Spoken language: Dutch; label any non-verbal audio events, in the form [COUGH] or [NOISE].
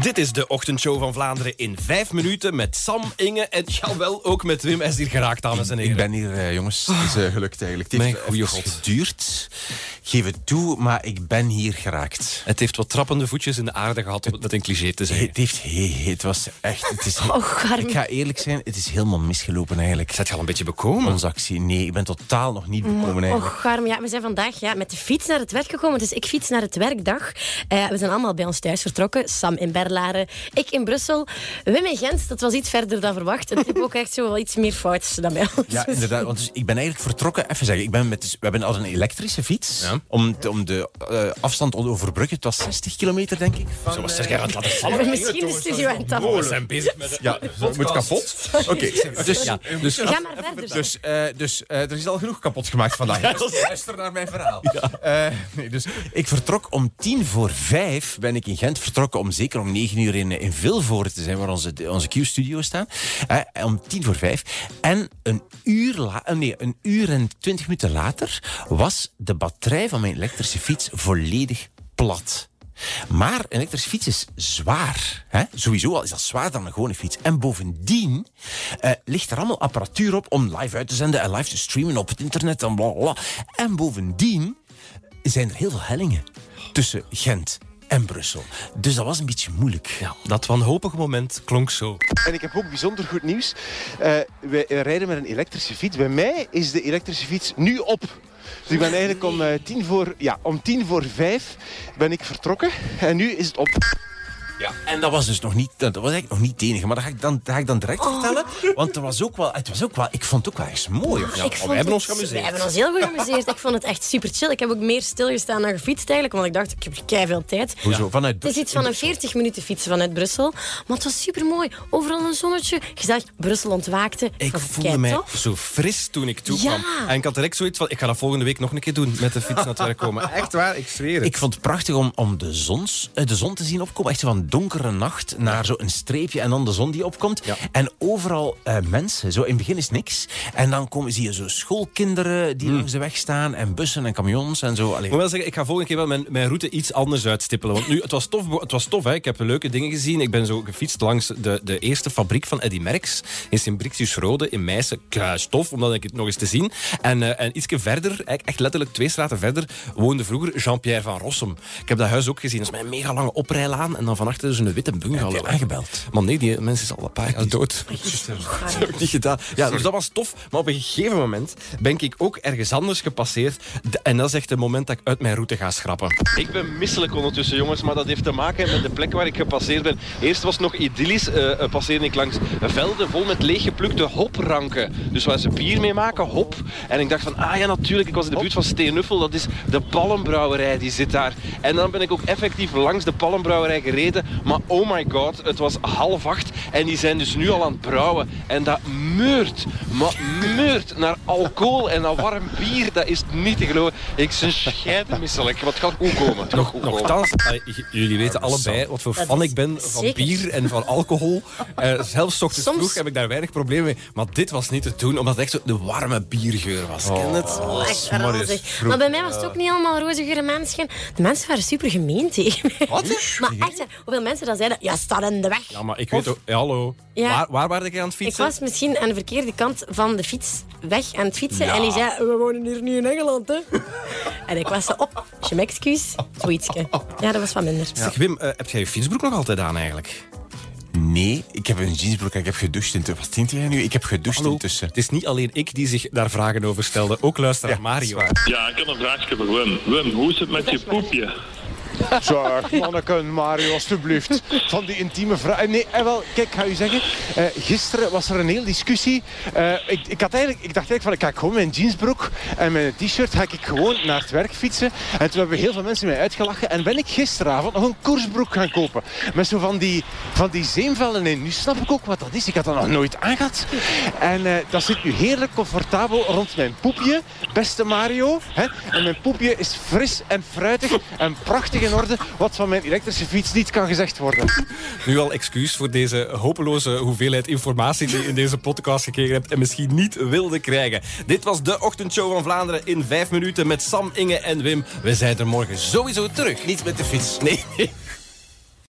Dit is de ochtendshow van Vlaanderen in vijf minuten met Sam, Inge en jawel ook met Wim. Hij is hier geraakt, dames en heren. Ik ben hier, eh, jongens. Het is uh, gelukt eigenlijk. Het heeft Mijn god. geduurd. Geef het toe, maar ik ben hier geraakt. Het heeft wat trappende voetjes in de aarde gehad, om het met een cliché te zeggen. Het, heeft, he- he- het was echt... Het is, [LAUGHS] Oh, ik ga eerlijk zijn, het is helemaal misgelopen eigenlijk. Zet je al een beetje bekomen? Onze actie. Nee, ik ben totaal nog niet bekomen eigenlijk. Och, Garm, ja, we zijn vandaag ja, met de fiets naar het werk gekomen. Dus ik fiets naar het werkdag. Eh, we zijn allemaal bij ons thuis vertrokken. Sam in Berlaren, ik in Brussel. Wim in Gent, dat was iets verder dan verwacht. En ik heb ook echt zo wel iets meer fout dan bij ons. Ja, inderdaad. Want dus ik ben eigenlijk vertrokken. Even zeggen, ik ben met, dus, we hebben al een elektrische fiets. Ja. Om, te- om de eh, afstand te overbruggen. Het was 60 kilometer, denk ik. Van, Zo was eh, jij aan het laten vallen. misschien de studio aan het af. We zijn bezig met. Ja, het moet kapot. [LAUGHS] Oké, dus, Ja, dus, Ga maar verder. dus, eh, dus eh, er is al genoeg kapot gemaakt vandaag. Dus luister naar mijn verhaal. Eh, nee, dus ik vertrok om tien voor vijf, ben ik in Gent vertrokken om zeker om negen uur in, in Vilvoorde te zijn, waar onze, onze Q-studio staan. Om tien voor vijf. En een uur, la, eh, nee, een uur en twintig minuten later was de batterij van mijn elektrische fiets volledig plat. Maar een elektrische fiets is zwaar. Hè? Sowieso al is dat zwaarder dan een gewone fiets. En bovendien eh, ligt er allemaal apparatuur op om live uit te zenden en live te streamen op het internet en. En bovendien zijn er heel veel hellingen tussen Gent en Brussel. Dus dat was een beetje moeilijk. Ja, dat wanhopige moment klonk zo. En ik heb ook bijzonder goed nieuws. Eh, wij rijden met een elektrische fiets. Bij mij is de elektrische fiets nu op. Dus ik ben eigenlijk om, eh, tien, voor, ja, om tien voor vijf ben ik vertrokken. En nu is het op. Ja. En dat was dus nog niet, dat was eigenlijk nog niet het enige. Maar dat ga ik dan, dat ga ik dan direct vertellen. Want er was ook wel, het was ook wel, ik vond het ook wel echt mooi. vond wij hebben het- ons geamuseerd. We hebben ons heel goed geamuseerd. Ik vond het echt super chill. Ik heb ook meer stilgestaan dan gefietst eigenlijk. Want ik dacht, ik heb kei veel tijd. Hoezo? Vanuit Het is iets van een 40 minuten fietsen vanuit Brussel. Maar het was super mooi. Overal een zonnetje. Gezellig. Brussel ontwaakte. Ik voelde kei mij tof. zo fris toen ik toekwam. Ja. En ik had direct zoiets van, ik ga dat volgende week nog een keer doen met de fiets naar het werk komen. [LAUGHS] Echt waar, ik zweer het. Ik vond het prachtig om, om de, zons, eh, de zon te zien opkomen. Echt zo donkere nacht naar zo'n streepje en dan de zon die opkomt. Ja. En overal eh, mensen. Zo in het begin is niks. En dan komen, zie je zo schoolkinderen die langs de weg staan. En bussen en camions en zo. Allee. Ik moet wel zeggen, ik ga volgende keer wel mijn, mijn route iets anders uitstippelen. Want nu, het was tof, het was tof hè. ik heb leuke dingen gezien. Ik ben zo gefietst langs de, de eerste fabriek van Eddy Merckx in Sint-Brictius-Rode in Meissen. Tof, om dat ik het nog eens te zien. En, eh, en ietsje verder, eigenlijk echt letterlijk twee straten verder, woonde vroeger Jean-Pierre van Rossum. Ik heb dat huis ook gezien. Dat is een mega lange oprijlaan. En dan van achter dus een witte bungalow. Heb je aangebeld? Maar nee, die mens is al een paar jaar dood. [LAUGHS] Dat heb ik niet gedaan. Ja, dus dat was tof. Maar op een gegeven moment ben ik ook ergens anders gepasseerd. En dat is echt het moment dat ik uit mijn route ga schrappen. Ik ben misselijk ondertussen, jongens, maar dat heeft te maken met de plek waar ik gepasseerd ben. Eerst was het nog idyllisch, passeerde ik langs velden vol met leeggeplukte hopranken. Dus waar ze bier mee maken, hop. En ik dacht van, ah ja, natuurlijk, ik was in de buurt van Steenuffel, dat is de Palmbrouwerij, die zit daar. En dan ben ik ook effectief langs de Palmbrouwerij gereden, maar oh my god, het was half acht en die zijn dus nu al aan het brouwen. En dat meurt, maar meurt naar alcohol en naar warm bier, dat is niet te geloven. Ik ben scheiden misselijk, wat gaat goed komen. Het gaat goed komen. Nochtans, eh, jullie weten allebei wat voor fan ik ben van zeker. bier en van alcohol. Eh, zelfs ochtends Soms- vroeg heb ik daar weinig problemen mee. Maar dit was niet te doen, omdat het echt zo de warme biergeur was. Ken je het? Oh, echt razig. Maar bij mij was het ook niet allemaal roze geur en maneschijn. De mensen waren super gemeen tegen mij. Wat? Maar echt, hoeveel mensen dat zeiden, ja, sta in de weg. Ja, maar ik weet ook... ja, hallo. Ja. Waar, waar waren jij aan het Ik fietsen? was misschien aan de verkeerde kant van de fiets weg aan het fietsen. En die zei, we wonen hier nu in Engeland, hè. [LAUGHS] en ik was zo op, je m'excuus, zoietsje. Ja, dat was wat minder. Zeg, Wim, eh, heb jij je fietsbroek nog altijd aan eigenlijk? Nee, ik heb een jeansbroek en ik heb gedoucht. In wat tint jij nu? Ik heb gedoucht Hallo? intussen. Het is niet alleen ik die zich daar vragen over stelde. Ook luisteraar Mario. Ja, ik heb een vraagje voor Wim. Wim, hoe is het met je poepje? [LAUGHS] Zeg, manneken, Mario, alstublieft. Van die intieme vraag. Nee, eh, wel, kijk, ga u zeggen. eh, gisteren was er een hele discussie. Eh, ik, ik, had eigenlijk, ik dacht eigenlijk van, ik ga gewoon mijn jeansbroek en mijn t-shirt ga ik gewoon naar het werk fietsen. En toen hebben heel veel mensen mij uitgelachen. En ben ik gisteravond nog een koersbroek gaan kopen. Met zo van die, van die zeemvellen in. Nu snap ik ook wat dat is. Ik had dat nog nooit aangehad. En eh, dat zit nu heerlijk comfortabel rond mijn poepje, beste Mario. Hè? En mijn poepje is fris en fruitig en prachtig in orde. Wat van mijn elektrische fiets niet kan gezegd worden. Nu al excuus voor deze hopeloze hoeveelheid informatie die je in deze podcast gekregen hebt en misschien niet wilde krijgen. Dit was de ochtendshow van Vlaanderen in vijf minuten met Sam, Inge en Wim. We zijn er morgen sowieso terug. Niet met de fiets. Nee,